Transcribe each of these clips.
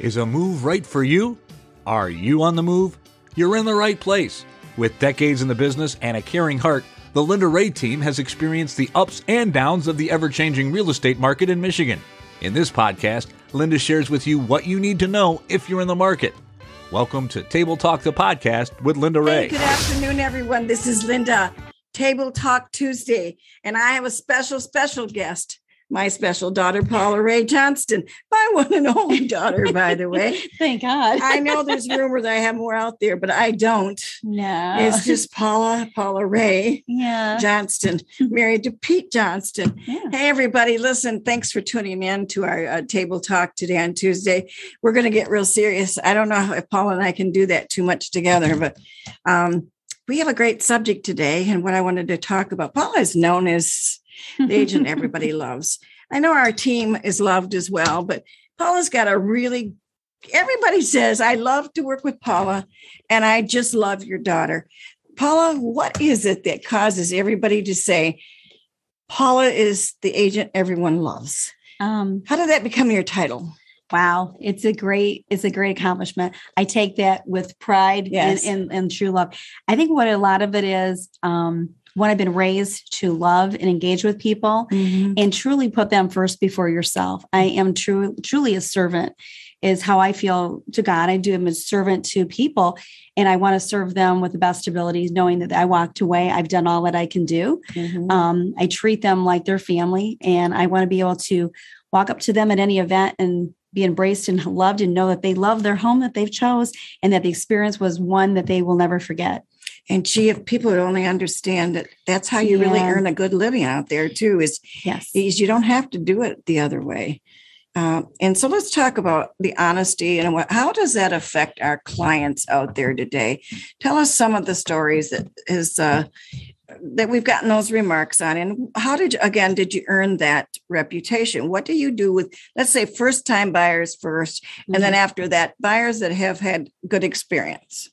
Is a move right for you? Are you on the move? You're in the right place. With decades in the business and a caring heart, the Linda Rea team has experienced the ups and downs of the ever changing real estate market in Michigan. In this podcast, Linda shares with you what you need to know if you're in the market. Welcome to Table Talk, the podcast with Linda Rea. Hey, good afternoon, everyone. This is Linda, Table Talk Tuesday, and I have a special, special guest my special daughter, Paula Rea Johnston, my one and only daughter, by the way. Thank God. I know there's rumors I have more out there, but I don't. No. It's just Paula, Paula Rea yeah. Johnston, married to Pete Johnston. Yeah. Hey, everybody, listen, thanks for tuning in to our uh, table talk today on Tuesday. We're going to get real serious. I don't know if Paula and I can do that too much together, but um, we have a great subject today. And what I wanted to talk about, Paula is known as the agent everybody loves. I know our team is loved as well, but Paula's got a really everybody says, I love to work with Paula and I just love your daughter. Paula, what is it that causes everybody to say, Paula is the agent everyone loves? Um, How did that become your title? Wow, it's a great, it's a great accomplishment. I take that with pride yes. and, and, and true love. I think what a lot of it is, um, one, I've been raised to love and engage with people mm-hmm. and truly put them first before yourself. I am true, truly a servant, is how I feel to God. I do am a servant to people and I want to serve them with the best abilities, knowing that I walked away. I've done all that I can do. Mm-hmm. Um, I treat them like their family and I want to be able to walk up to them at any event and be embraced and loved and know that they love their home that they've chose and that the experience was one that they will never forget. And gee, if people would only understand that that's how you yeah. really earn a good living out there too, is yes, is you don't have to do it the other way. Uh, and so let's talk about the honesty and what, how does that affect our clients out there today? Tell us some of the stories that is uh, that we've gotten those remarks on, and how did you, again did you earn that reputation? What do you do with let's say first time buyers 1st mm-hmm. and then mm-hmm. after that buyers that have had good experience?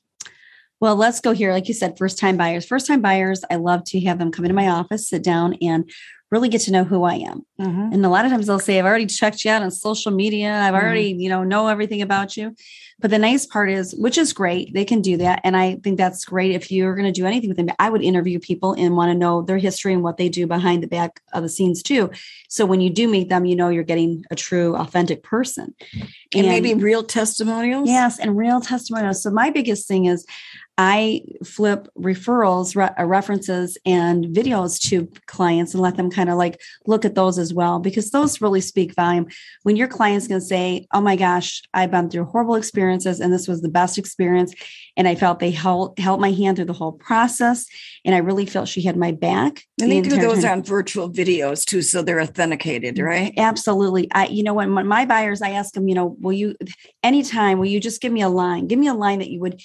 Well, let's go here. Like you said, first time buyers. First time buyers, I love to have them come into my office, sit down, and really get to know who I am. Mm-hmm. And a lot of times they'll say, I've already checked you out on social media. I've mm-hmm. already, you know, know everything about you. But the nice part is, which is great, they can do that. And I think that's great. If you're going to do anything with them, I would interview people and want to know their history and what they do behind the back of the scenes too. So when you do meet them, you know you're getting a true, authentic person. And, and maybe real testimonials. Yes, and real testimonials. So my biggest thing is I flip referrals, re- uh, references, and videos to clients and let them kind of like look at those as well, because those really speak volume. When your client's going to say, Oh my gosh, I've been through horrible experiences and this was the best experience. And I felt they held, held my hand through the whole process. And I really felt she had my back. And the they do those time. on virtual videos too. So they're authenticated, mm, right? Absolutely. I, you know, when my buyers, I ask them, you know, will you, anytime, will you just give me a line? Give me a line that you would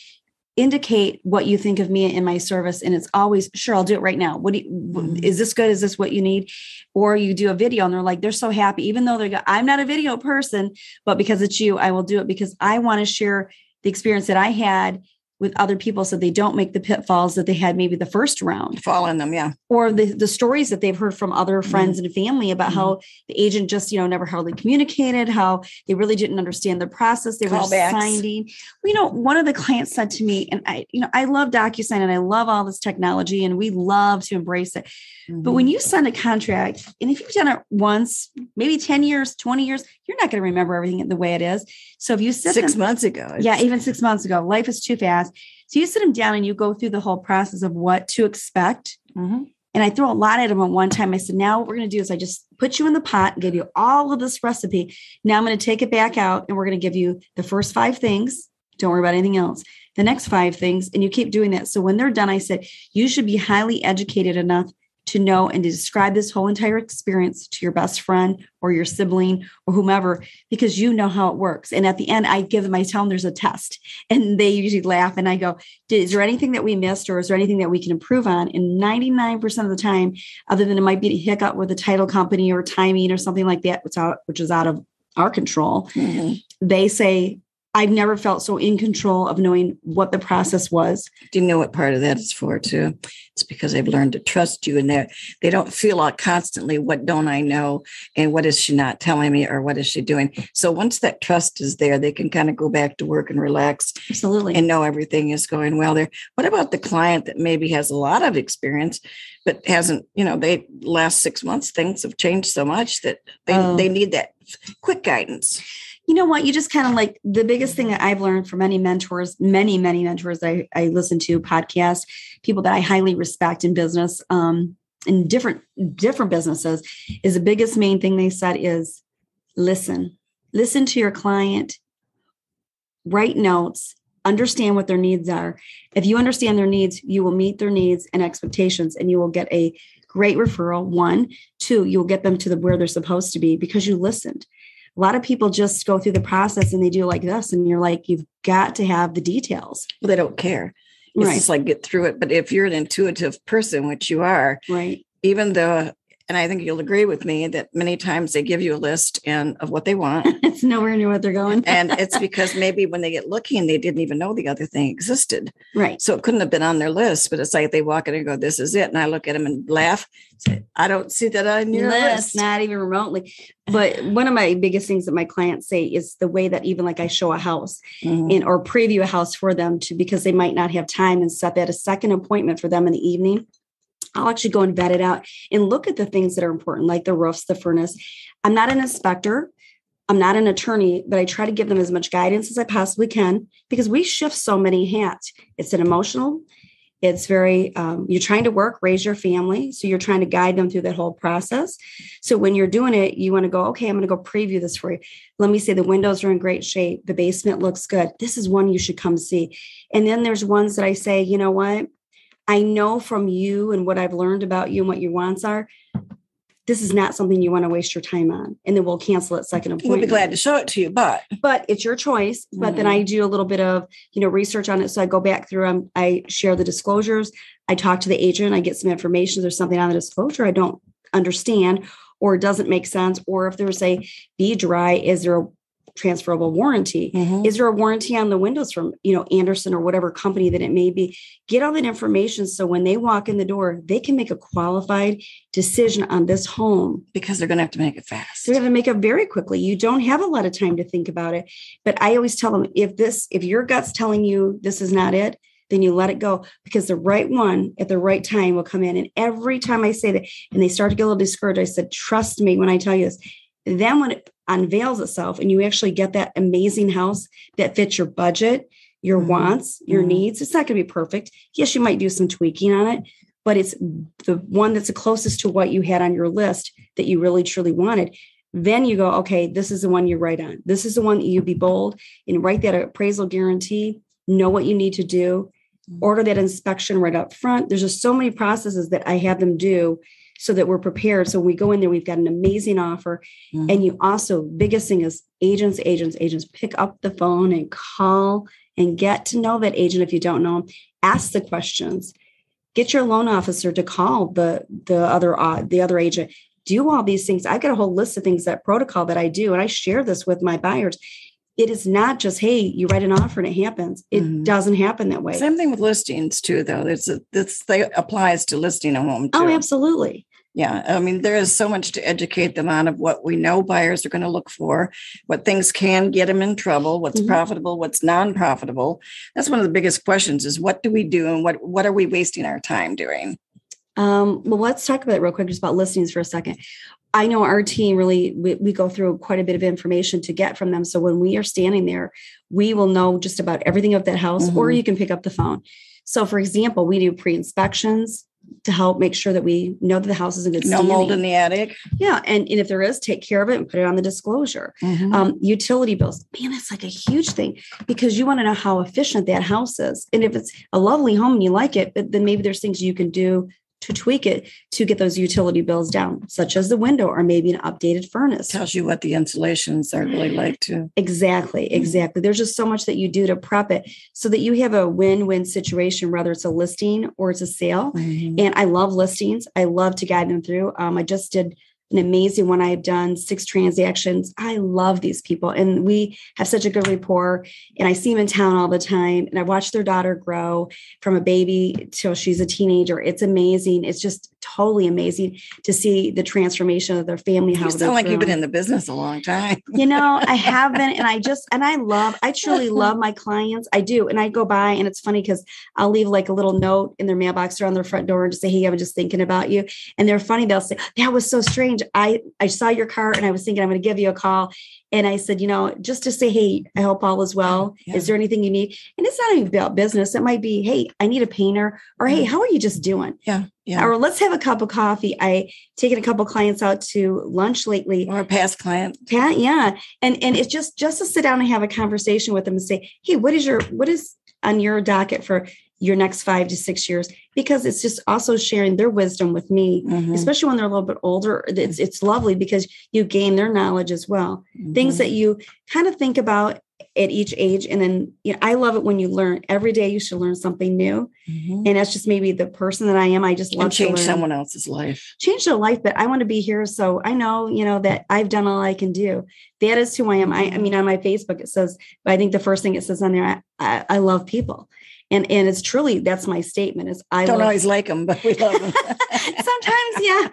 indicate what you think of me in my service and it's always sure i'll do it right now. What do you, mm-hmm. is this good? Is this what you need? Or you do a video and they're like they're so happy even though they're i'm not a video person but because it's you i will do it because i want to share the experience that i had with other people so they don't make the pitfalls that they had maybe the first round fall in them yeah or the, the stories that they've heard from other mm-hmm. friends mm-hmm. and family about mm-hmm. how the agent just you know never hardly communicated how they really didn't understand the process they Call were signing well, you know one of the clients said to me and i you know i love docusign and i love all this technology and we love to embrace it. But when you sign a contract and if you've done it once maybe 10 years 20 years you're not going to remember everything the way it is so if you sit six them, months ago yeah even six months ago life is too fast so you sit them down and you go through the whole process of what to expect. Mm-hmm. And I throw a lot at them at one time. I said, now what we're going to do is I just put you in the pot and give you all of this recipe. Now I'm going to take it back out and we're going to give you the first five things. Don't worry about anything else. The next five things. And you keep doing that. So when they're done, I said, you should be highly educated enough to know and to describe this whole entire experience to your best friend or your sibling or whomever because you know how it works. And at the end, I give them, I tell them there's a test, and they usually laugh. And I go, "Is there anything that we missed, or is there anything that we can improve on?" And 99% of the time, other than it might be a hiccup with a title company or timing or something like that, which is out of our control, mm-hmm. they say I've never felt so in control of knowing what the process was. Do you know what part of that is for too? It's because they've learned to trust you and they they don't feel like constantly what don't I know and what is she not telling me or what is she doing. So once that trust is there, they can kind of go back to work and relax. Absolutely. And know everything is going well there. What about the client that maybe has a lot of experience but hasn't, you know, they last six months things have changed so much that they, oh. they need that quick guidance you know what? You just kind of like the biggest thing that I've learned from many mentors, many, many mentors I, I listen to, podcasts, people that I highly respect in business, um, in different different businesses, is the biggest main thing they said is listen. Listen to your client, write notes, understand what their needs are. If you understand their needs, you will meet their needs and expectations, and you will get a great referral. One, two, you'll get them to the where they're supposed to be because you listened a lot of people just go through the process and they do like this and you're like you've got to have the details. Well they don't care. It's right. just like get through it. But if you're an intuitive person which you are right. even though and I think you'll agree with me that many times they give you a list and of what they want. it's nowhere near what they're going. and it's because maybe when they get looking, they didn't even know the other thing existed. Right. So it couldn't have been on their list, but it's like they walk in and go, This is it. And I look at them and laugh. Say, I don't see that on your list. list. Not even remotely. But one of my biggest things that my clients say is the way that even like I show a house mm-hmm. and or preview a house for them to because they might not have time and set that a second appointment for them in the evening I'll actually go and vet it out and look at the things that are important, like the roofs, the furnace. I'm not an inspector. I'm not an attorney, but I try to give them as much guidance as I possibly can because we shift so many hats. It's an emotional, it's very, um, you're trying to work, raise your family. So you're trying to guide them through that whole process. So when you're doing it, you want to go, okay, I'm going to go preview this for you. Let me say the windows are in great shape. The basement looks good. This is one you should come see. And then there's ones that I say, you know what? I know from you and what I've learned about you and what your wants are, this is not something you want to waste your time on. And then we'll cancel it second appointment. We'll be glad to show it to you, but but it's your choice. But mm-hmm. then I do a little bit of you know research on it. So I go back through them, um, I share the disclosures, I talk to the agent, I get some information. There's something on the disclosure I don't understand or doesn't make sense, or if there's a be dry, is there a transferable warranty. Mm-hmm. is there a warranty on the windows from you know Andersen or whatever company that it may be? Get all that information so when they walk in the door they can make a qualified decision on this home. Because they're going to have to make it fast. They're going to make it very quickly. You don't have a lot of time to think about it. But i always tell them if this if your gut's telling you this is not it then you let it go. Because the right one at the right time will come in. And every time I say that, and they start to get a little discouraged, I said, trust me when I tell you this. Then when it unveils itself and you actually get that amazing house that fits your budget, your mm-hmm. wants, your mm-hmm. needs. It's not going to be perfect. Yes, you might do some tweaking on it, but it's the one that's the closest to what you had on your list that you really truly wanted. Then you go, okay, this is the one you write on. This is the one that you be bold and write that appraisal guarantee, know what you need to do, mm-hmm. order that inspection right up front. There's just so many processes that I have them do so that we're prepared. So when we go in there, we've got an amazing offer. Mm-hmm. And you also, biggest thing is agents, agents, agents, pick up the phone and call and get to know that agent if you don't know them. Ask the questions. Get your loan officer to call the the other uh, the other agent. Do all these things. I've got a whole list of things that protocol that I do, and I share this with my buyers it is not just hey you write an offer and it happens it mm-hmm. doesn't happen that way same thing with listings too though it's this applies to listing a home oh, too. oh absolutely yeah, I mean, there is so much to educate them on of what we know buyers are going to look for, what things can get them in trouble, what's mm-hmm. profitable, what's non-profitable. That's one of the biggest questions: is what do we do, and what what are we wasting our time doing? Um, well, let's talk about it real quick, just about listings for a second. I know our team really we, we, go through quite a bit of information to get from them. So when we are standing there, we will know just about everything of that house, mm-hmm. or you can pick up the phone. So, for example, we do pre-inspections to help make sure that we know that the house is in good no standing. mold in the attic. Yeah, and, and if there is, take care of it and put it on the disclosure. Mm-hmm. Um, utility bills, man, that's like a huge thing because you want to know how efficient that house is. And if it's a lovely home and you like it, but then maybe there's things you can do to tweak it to get those utility bills down, such as the window or maybe an updated furnace. Tells you what the insulations are really like too. Exactly, mm-hmm. exactly. There's just so much that you do to prep it so that you have a win-win situation, whether it's a listing or it's a sale. Mm-hmm. And I love listings. I love to guide them through. Um, I just did an amazing one. I've done six transactions. I love these people and we have such a good rapport. And I see them in town all the time. And I watch their daughter grow from a baby till she's a teenager. It's amazing. It's just totally amazing to see the transformation of their family. How you sound like grown. you've been in the business a long time. you know, I have been, and I just and I love, I truly love my clients. I do. And I go by and it's funny because I'll leave like a little note in their mailbox or on their front door and just say, Hey, I was just thinking about you. And they're funny. They'll say, That was so strange. I I saw your car and I was thinking I'm going to give you a call. And I said, you know, just to say, hey, I hope all is well. Yeah. Is there anything you need? And it's not even about business. It might be, hey, I need a painter, or hey, mm-hmm. how are you just doing? Yeah. Yeah. Or let's have a cup of coffee. I taken a couple clients out to lunch lately. Or a past client. Yeah, yeah. And and it's just just to sit down and have a conversation with them and say, hey, what is your what is on your docket for your next five to six years because it's just also sharing their wisdom with me mm-hmm. especially when they're a little bit older. It's it's lovely because you gain their knowledge as well. Mm-hmm. things that you kind of think about at each age and then you know, i love it when you learn. Every day you should learn something new. Mm-hmm. and that's just maybe the person that i am. I just love and change someone else's life. Change their life but i want to be here so i know you know that i've done all i can do. That is who i am. I, I mean on my facebook it says i think the first thing it says on there I, I, I love people and and it's truly that's my statement is I don't love, always like them, but we love them. Sometimes, yeah.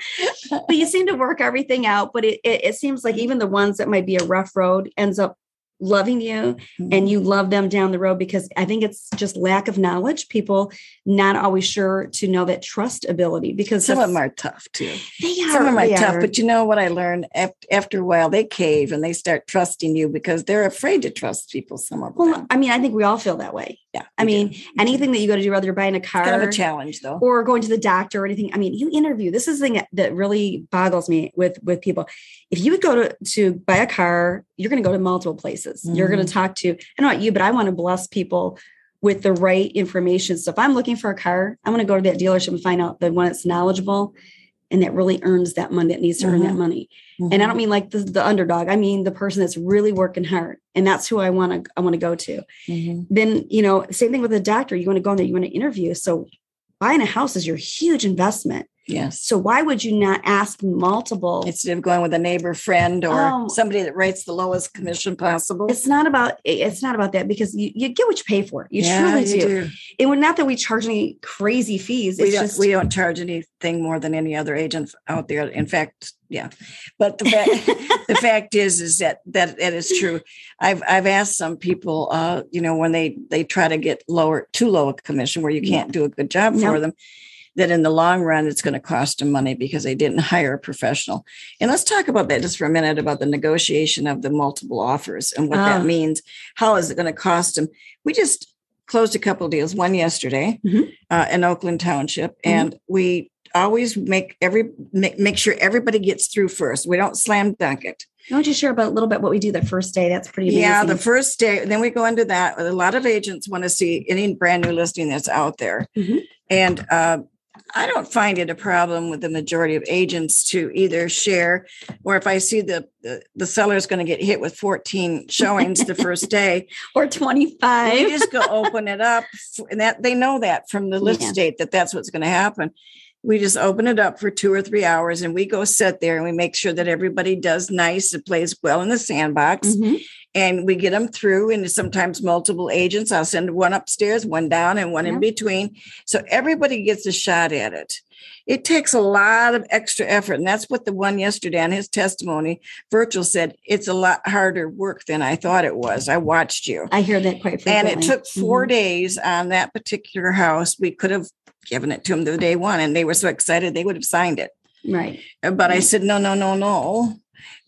But you seem to work everything out. But it, it, it seems like even the ones that might be a rough road ends up loving you mm-hmm. and you love them down the road because I think it's just lack of knowledge. People not always sure to know that trust ability because some of them are tough too. They are. Some of them are tough, are. but you know what I learned after a while, they cave and they start trusting you because they're afraid to trust people. Some of them. Well, I mean, I think we all feel that way. Yeah. I mean, do. anything that you go to do, whether you're buying a car, it's kind of a challenge though, or going to the doctor or anything. I mean, you interview. This is the thing that really boggles me with with people. If you would go to to buy a car, you're going to go to multiple places. Mm-hmm. You're going to talk to. I know not you, but I want to bless people with the right information. So if I'm looking for a car, I'm going to go to that dealership and find out the one that's knowledgeable and that really earns that money that needs to mm-hmm. earn that mm-hmm. money. Mm-hmm. And I don't mean like the, the, underdog. I mean the person that's really working hard. And that's who I want to I want to go to. Mm-hmm. Then, you know, same thing with a doctor. You want to go in there, you want to interview. So buying a house is your huge investment. Yes. So why would you not ask multiple instead of going with a neighbor friend or um, somebody that rates the lowest commission possible? It's not about it's not about that because you, you get what you pay for. You yeah, truly you do. do. And we're not that we charge any crazy fees. we don't just, we don't charge anything more than any other agent out there. In fact, yeah. But the fact the fact is is that that that is true. I've I've asked some people uh, you know, when they they try to get lower too low a commission where you can't do a good job for them that in the long run it's going to cost them money because they didn't hire a professional. And let's talk about that just for a minute about the negotiation of the multiple offers and what that ah. means. How is it going to cost them? We just closed a couple deals, one yesterday mm-hmm. uh, in Oakland Township, mm-hmm. and we always make every make, make sure everybody gets through first. We don't slam dunk it. Why don't you share about a little bit what we do the first day? That's pretty amazing. Yeah, the first day. Then we go into that. A lot of agents want to see any brand new listing that's out there. Mm-hmm. And uh, I don't find it a problem with the majority of agents to either share, or if I see the the, the seller is going to get hit with 14 showings the first day, or 25, we just go open it up, and that they know that from the list yeah. date that that's what's going to happen. We just open it up for two or three hours, and we go sit there and we make sure that everybody does nice and plays well in the sandbox. Mm-hmm and we get them through and sometimes multiple agents i'll send one upstairs one down and one yeah. in between so everybody gets a shot at it it takes a lot of extra effort and that's what the one yesterday on his testimony virtual said it's a lot harder work than i thought it was i watched you i hear that quite frequently. and it took 4 mm-hmm. days on that particular house we could have given it to them the day one and they were so excited they would have signed it right but i said no no no no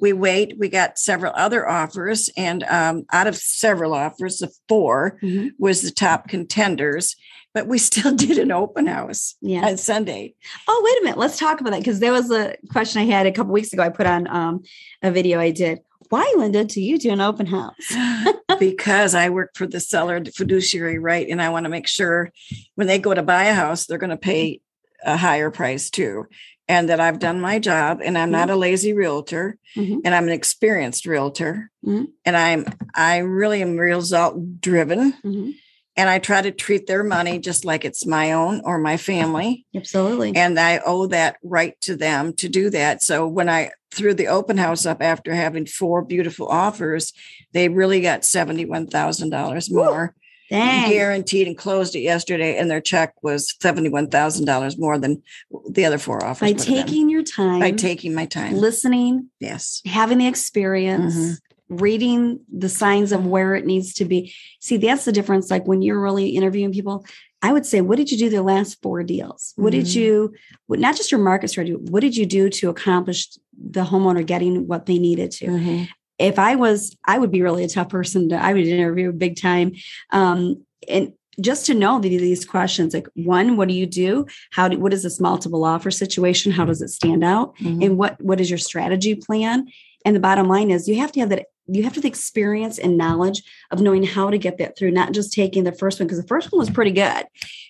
we wait. We got several other offers, and um, out of several offers, the 4 mm-hmm. was the top contenders. But we still did an open house yeah. on Sunday. Oh, wait a minute. Let's talk about that because there was a question I had a couple weeks ago. I put on um, a video I did. Why, Linda, do you do an open house? because I work for the seller fiduciary right, and I want to make sure when they go to buy a house, they're going to pay a higher price too and that I've done my job and I'm mm-hmm. not a lazy realtor mm-hmm. and I'm an experienced realtor mm-hmm. and I'm I really am result driven. Mm-hmm. and I try to treat their money just like it's my own or my family. Absolutely. And I owe that right to them to do that. So when I threw the open house up after having four beautiful offers, they really got $71,000 more. Dang. Guaranteed and closed it yesterday, and their check was $71,000 more than the other four offers. By would have been. taking your time, by taking my time. listening, Yes. having the experience, Mhm. Reading the signs of where it needs to be. See, that's the difference. Like when you're really interviewing people, I would say, what did you do the last four deals? What did Mhm. you, what, not just your market strategy, what did you do to accomplish the homeowner getting what they needed to? Mhm. If I was, I would be really a tough person to, I would interview big time. Um, and just to know these questions, like one, what do you do? How do, what is this multiple offer situation? How does it stand out? Mhm. and what what is your strategy plan and the bottom line is you have to have that you have to have the experience and knowledge of knowing how to get that through not just taking the first one because the first one was pretty good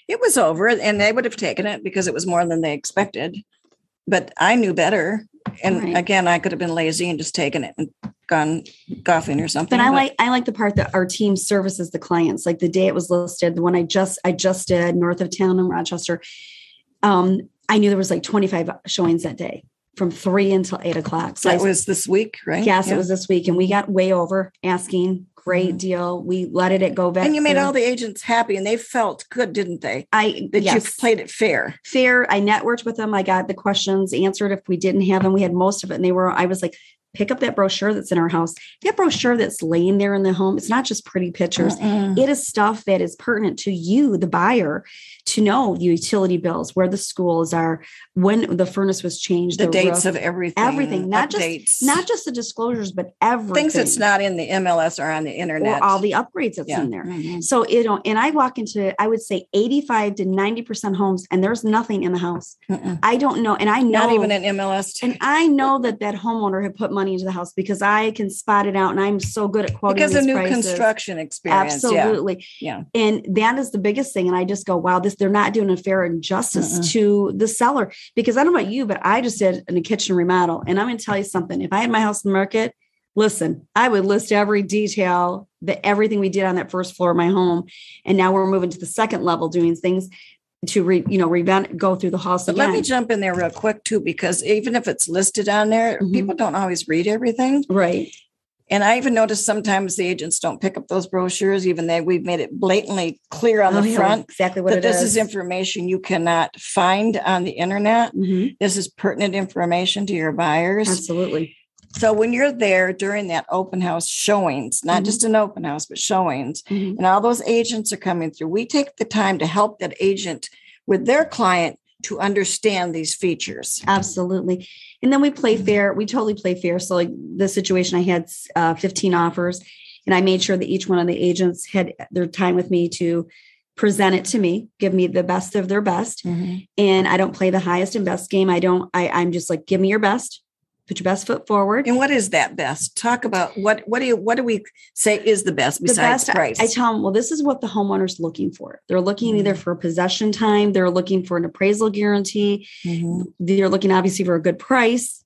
It was over, and they would have taken it because it was more than they expected. But I knew better. And Right. again, I could have been lazy and just taken it and gone golfing or something. but i like i like the part that our team services the clients like the day it was listed the one i just i just did north of town in rochester um i knew there was like 25 showings that day from three until eight o'clock so that I, was this week, right? yes Yeah. it was this week and we got way over asking great Mhm. deal we let it go back And you made all the agents happy, and they felt good, didn't they? i That yes. you played it fair. fair. I networked with them. I got the questions answered. If we didn't have them, we had most of it. And they were, I was like, pick up that brochure that's in our house. That brochure that's laying there in the home, it's not just pretty pictures. It is stuff that is pertinent to you, the buyer, to know the utility bills, where the schools are, when the furnace was changed, the dates roof, of everything. everything, not just not just the disclosures, but everything. things that's not in the MLS or on the internet. or all the upgrades that's Yeah. in there. Mhm. So you know, and I walk into, I would say 85 to 90% homes, and there's nothing in the house. Mm-mm. I don't know. And I know Not even an MLS. and I know that that homeowner had put money into the house because I can spot it out, and I'm so good at quoting because of these new prices. construction experience. Yeah. Absolutely, Yeah. And that is the biggest thing. And I just go, wow, this they're not doing a fair injustice Mm-mm. to the seller because I don't know about you, but I just did a kitchen remodel, and I'm going to tell you something. If I had my house in the market, listen, I would list every detail that everything we did on that first floor of my home, and now we're moving to the second level, doing things to re, you know, revamp, go through the house But again. let me jump in there real quick too, because even if it's listed on there, Mhm. people don't always read everything. right. And I even noticed sometimes the agents don't pick up those brochures, even though we've made it blatantly clear on Oh, the front exactly what that this is. is information you cannot find on the internet. Mhm. This is pertinent information to your buyers. Absolutely. So when you're there during that open house showings, not Mhm. just an open house, but showings, Mhm. and all those agents are coming through, we take the time to help that agent with their client to understand these features. Absolutely. And then we play Mm-hmm. fair. We totally play fair. So, like the situation, I had uh, 15 offers, and I made sure that each one of the agents had their time with me to present it to me, give me the best of their best. And I don't play the highest and best game. I don't, I, I'm just like, give me your best, put your best foot forward. And what is that best? Talk about what what do you what do we say is the best the besides best, I- price? I, tell them, well, this is what the homeowner's looking for. They're looking either Mm-hmm. for possession time, they're looking for an appraisal guarantee, Mhm. they're looking obviously for a good price.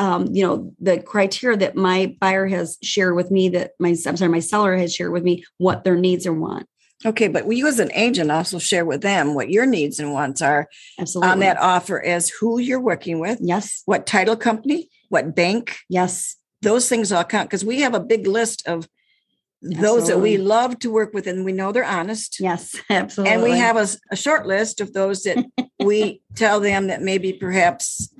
Um, you know, the criteria that my buyer has shared with me that my I'm sorry, my seller has shared with me what their needs and want. Okay, but you as an agent also share with them what your needs and wants are Absolutely. on that offer as who you're working with, Yes. what title company, what bank, Yes. those things all count because we have a big list of those that we love to work with and we know they're honest. Yes. Absolutely. And we have a short list of those that we tell them that maybe perhaps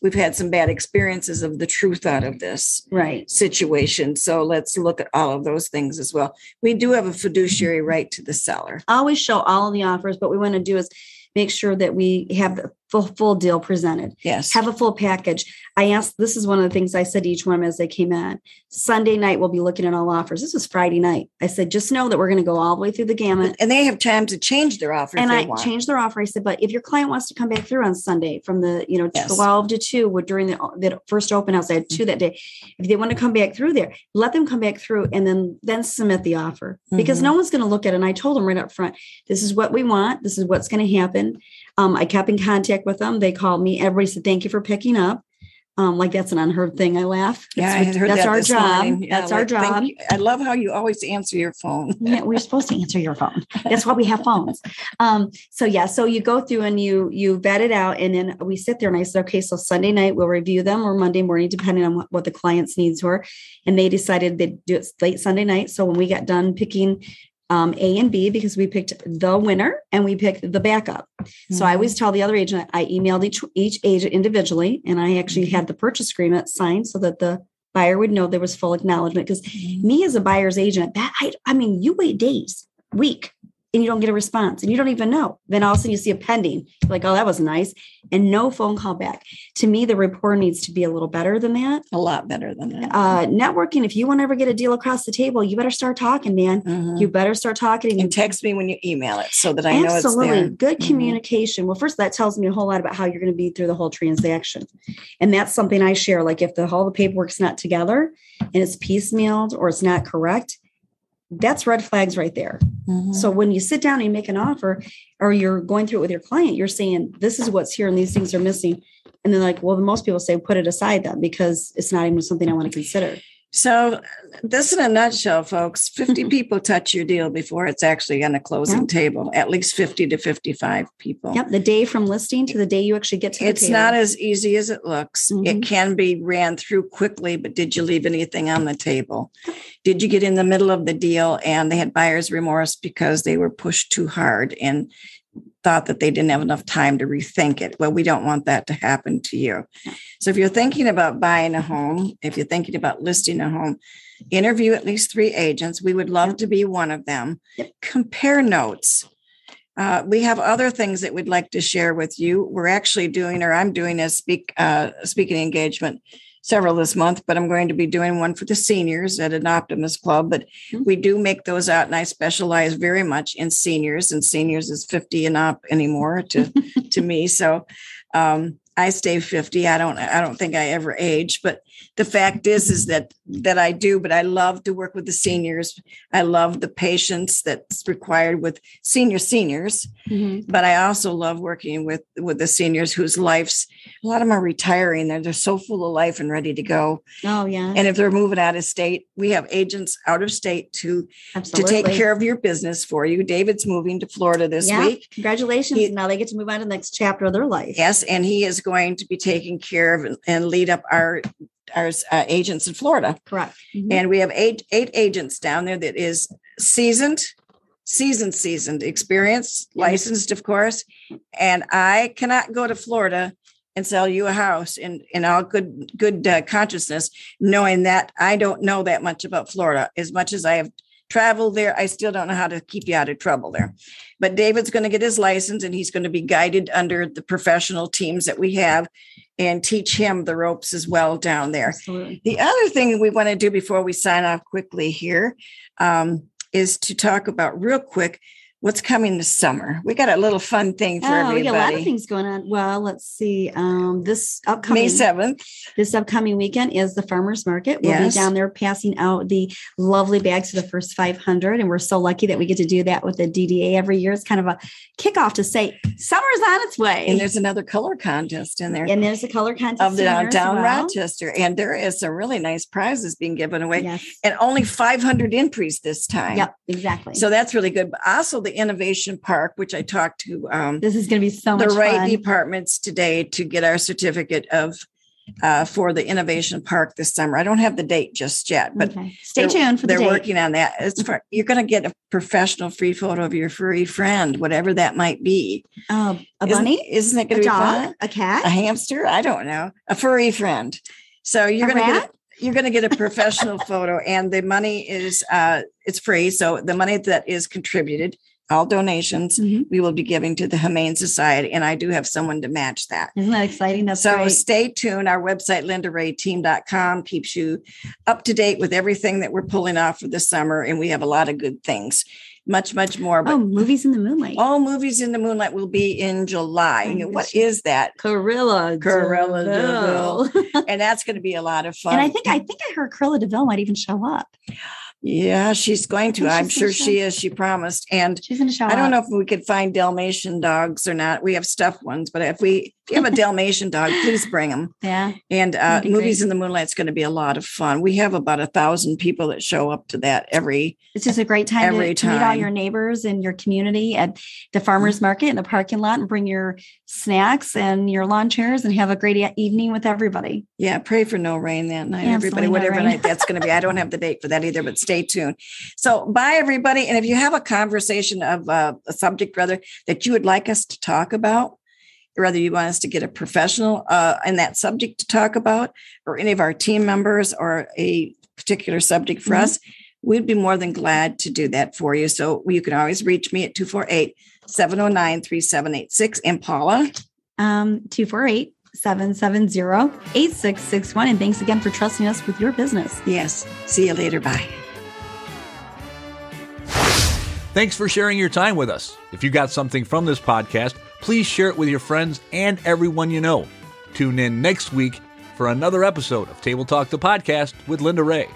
we've had some bad experiences of the truth out of this right. situation. So let's look at all of those things as well. We do have a fiduciary right to the seller. always show all of the offers, but we want to do is make sure that we have the full, full deal presented. Yes. have a full package. I asked, this is one of the things I said to each one as they came in. Sunday night, we'll be looking at all offers. This was Friday night. I said, just know that we're going to go all the way through the gamut. and they have time to change their offer And I want. changed their offer. I said, but if your client wants to come back through on Sunday from the, you know, Yes. 12 to 2 with- during the, the first open house, I had two that day. If they want to come back through there, let them come back through and then then submit the offer because Mhm. no one's going to look at it. And I told them right up front, this is what we want. This is what's going to happen. Um, I kept in contact with them. They called me. Everybody said, thank you for picking up. Um, like that's an unheard thing. I laugh. Yeah, I heard that's that our job. Yeah, that's our like, job. I love how you always answer your phone. yeah, we're supposed to answer your phone. That's why we have phones. Um, so yeah, so you go through and you you vet it out, and then we sit there and I said, okay, so Sunday night we'll review them or Monday morning, depending on what, what the client's needs were. And they decided they'd do it late Sunday night. So when we got done picking um, A and B, because we picked the winner and we picked the backup. So I always mm-hmm. tell the other agent, I emailed each each agent individually, and I actually mm-hmm. had the purchase agreement signed so that the buyer would know there was full acknowledgement because mm-hmm. me as a buyer's agent, that I, I mean, you wait days, week, and you don't get a response and you don't even know. Then all of a sudden you see a pending, You're like, oh, that was nice. And no phone call back. To me, the rapport needs to be a little better than that. a lot better than that. Uh, networking, if you want to ever get a deal across the table, you better start talking, man. Mhm. You better start talking and, and text me when you email it so that I know Absolutely. it's there. Absolutely, good Mhm. communication. Well, first, that tells me a whole lot about how you're going to be through the whole transaction. And that's something I share. Like if the whole the paperwork's not together and it's piecemealed or it's not correct, that's red flags right there. Mhm. So when you sit down and you make an offer or you're going through it with your client, you're saying, this is what's here and these things are missing. And then like, well, most people say, put it aside then because it's not even something I want to consider. So, this in a nutshell, folks 50 people touch your deal before it's actually on a closing Yeah. table, at least 50 to 55 people. Yep. The day from listing to the day you actually get to the It's table. not as easy as it looks. Mhm. It can be ran through quickly, but did you leave anything on the table? Did you get in the middle of the deal and they had buyer's remorse because they were pushed too hard and thought that they didn't have enough time to rethink it? Well, we don't want that to happen to you. So if you're thinking about buying a home, if you're thinking about listing a home, interview at least three agents. We would love to be one of them. Yep. Compare notes. Uh, we have other things that we'd like to share with you. We're actually doing, or I'm doing a speak uh, speaking engagement several this month, but I'm going to be doing one for the seniors at an Optimist Club. But Mhm. we do make those out, and I specialize very much in seniors, and seniors is 50 and up anymore to to me. So um, I stay 50. I don't I don't think I ever age, but the fact is is that that I do, but I love to work with the seniors. I love the patience that's required with senior seniors, Mhm. but I also love working with with the seniors whose lives a lot of them are retiring. They're they're so full of life and ready to go. Oh yeah. And if they're moving out of state, we have agents out of state to Absolutely. to take care of your business for you. David's moving to Florida this Yeah. week. Congratulations. He- now they get to move on to the next chapter of their life. Yes, and he is going to be taking care of and- lead up our our uh, agents in Florida. Correct. Mhm. And we have eight eight agents down there that is seasoned, seasoned, seasoned, experienced, licensed, of course. And I cannot go to Florida and sell you a house in in all good good uh, consciousness, knowing that I don't know that much about Florida. As much as I have traveled there, I still don't know how to keep you out of trouble there. But David's going to get his license, and he's going to be guided under the professional teams that we have, and teach him the ropes as well down there. Absolutely. The other thing we want to do before we sign off quickly here um, is to talk about real quick what's coming this summer. We got a little fun thing for Oh, we everybody. got a lot of things going on. Well, let's see. Um, this upcoming May 7th. this upcoming weekend is the farmers market. We'll Yes. be down there passing out the lovely bags to the first 500. And we're so lucky that we get to do that with the DDA every year. It's kind of a kickoff to say summer's on its way. And there's another color contest in there And there's a color contest of the as downtown well. Rochester. And there is some really nice prizes being given away. Yes. And only 500 entries this time. Yep. Exactly. So that's really good. But also the Innovation Park, which I talked to um, this is going to be so the right fun. departments today to get our certificate of uh, for the innovation park this summer. I don't have the date just yet, but Okay. Stay tuned for the they're date. working on that. It's for, you're going to get a professional free photo of your furry friend, whatever that might be. Oh, a Isn't- bunny, Isn't, it a going to be dog, fun? a cat, A hamster? I don't know. A furry friend. So you're going to get a, you're going to get a professional photo, and the money is uh, it's free. So the money that is contributed, all donations, Mhm. we will be giving to the Humane Society, and I do have someone to match that. Isn't that exciting? That's so great. stay tuned. Our website, lindareateam.com, keeps you up to date with everything that we're pulling off for the summer. And we have a lot of good things, much, much more. But Oh, movies in the moonlight. all movies in the moonlight will be in July. Oh, what is that? Cruella. Corilla Deville. And that's going to be a lot of fun. and I think I think I heard Cruella de Vil might even show up. Yeah, she's going to. I'm sure gonna she is. She promised. And She's to show. I don't know if we could find Dalmatian dogs or not. We have stuffed ones, but if we you have a Dalmatian dog, please bring them. Yeah. And uh, Movies great. in the Moonlight is going to be a lot of fun. We have about a thousand people that show up to that every. It's just a great time, every to, time. to meet all your neighbors and your community at the farmers market in the parking lot and bring your snacks and your lawn chairs and have a great evening with everybody. Yeah. Pray for no rain that night, everybody, whatever night that's going to be. I don't have the date for that either, but stay tuned. So bye everybody. And if you have a conversation of uh, a subject rather that you would like us to talk about, whether you want us to get a professional uh, in that subject to talk about, or any of our team members, or a particular subject for mm-hmm. us, we'd be more than glad to do that for you. So you can always reach me at 248 709 3786. And Paula? Um, 248 770 8661. And thanks again for trusting us with your business. Yes. See you later. Bye. Thanks for sharing your time with us. If you got something from this podcast, please share it with your friends and everyone you know. Tune in next week for another episode of Table Talk the Podcast with Linda Rea.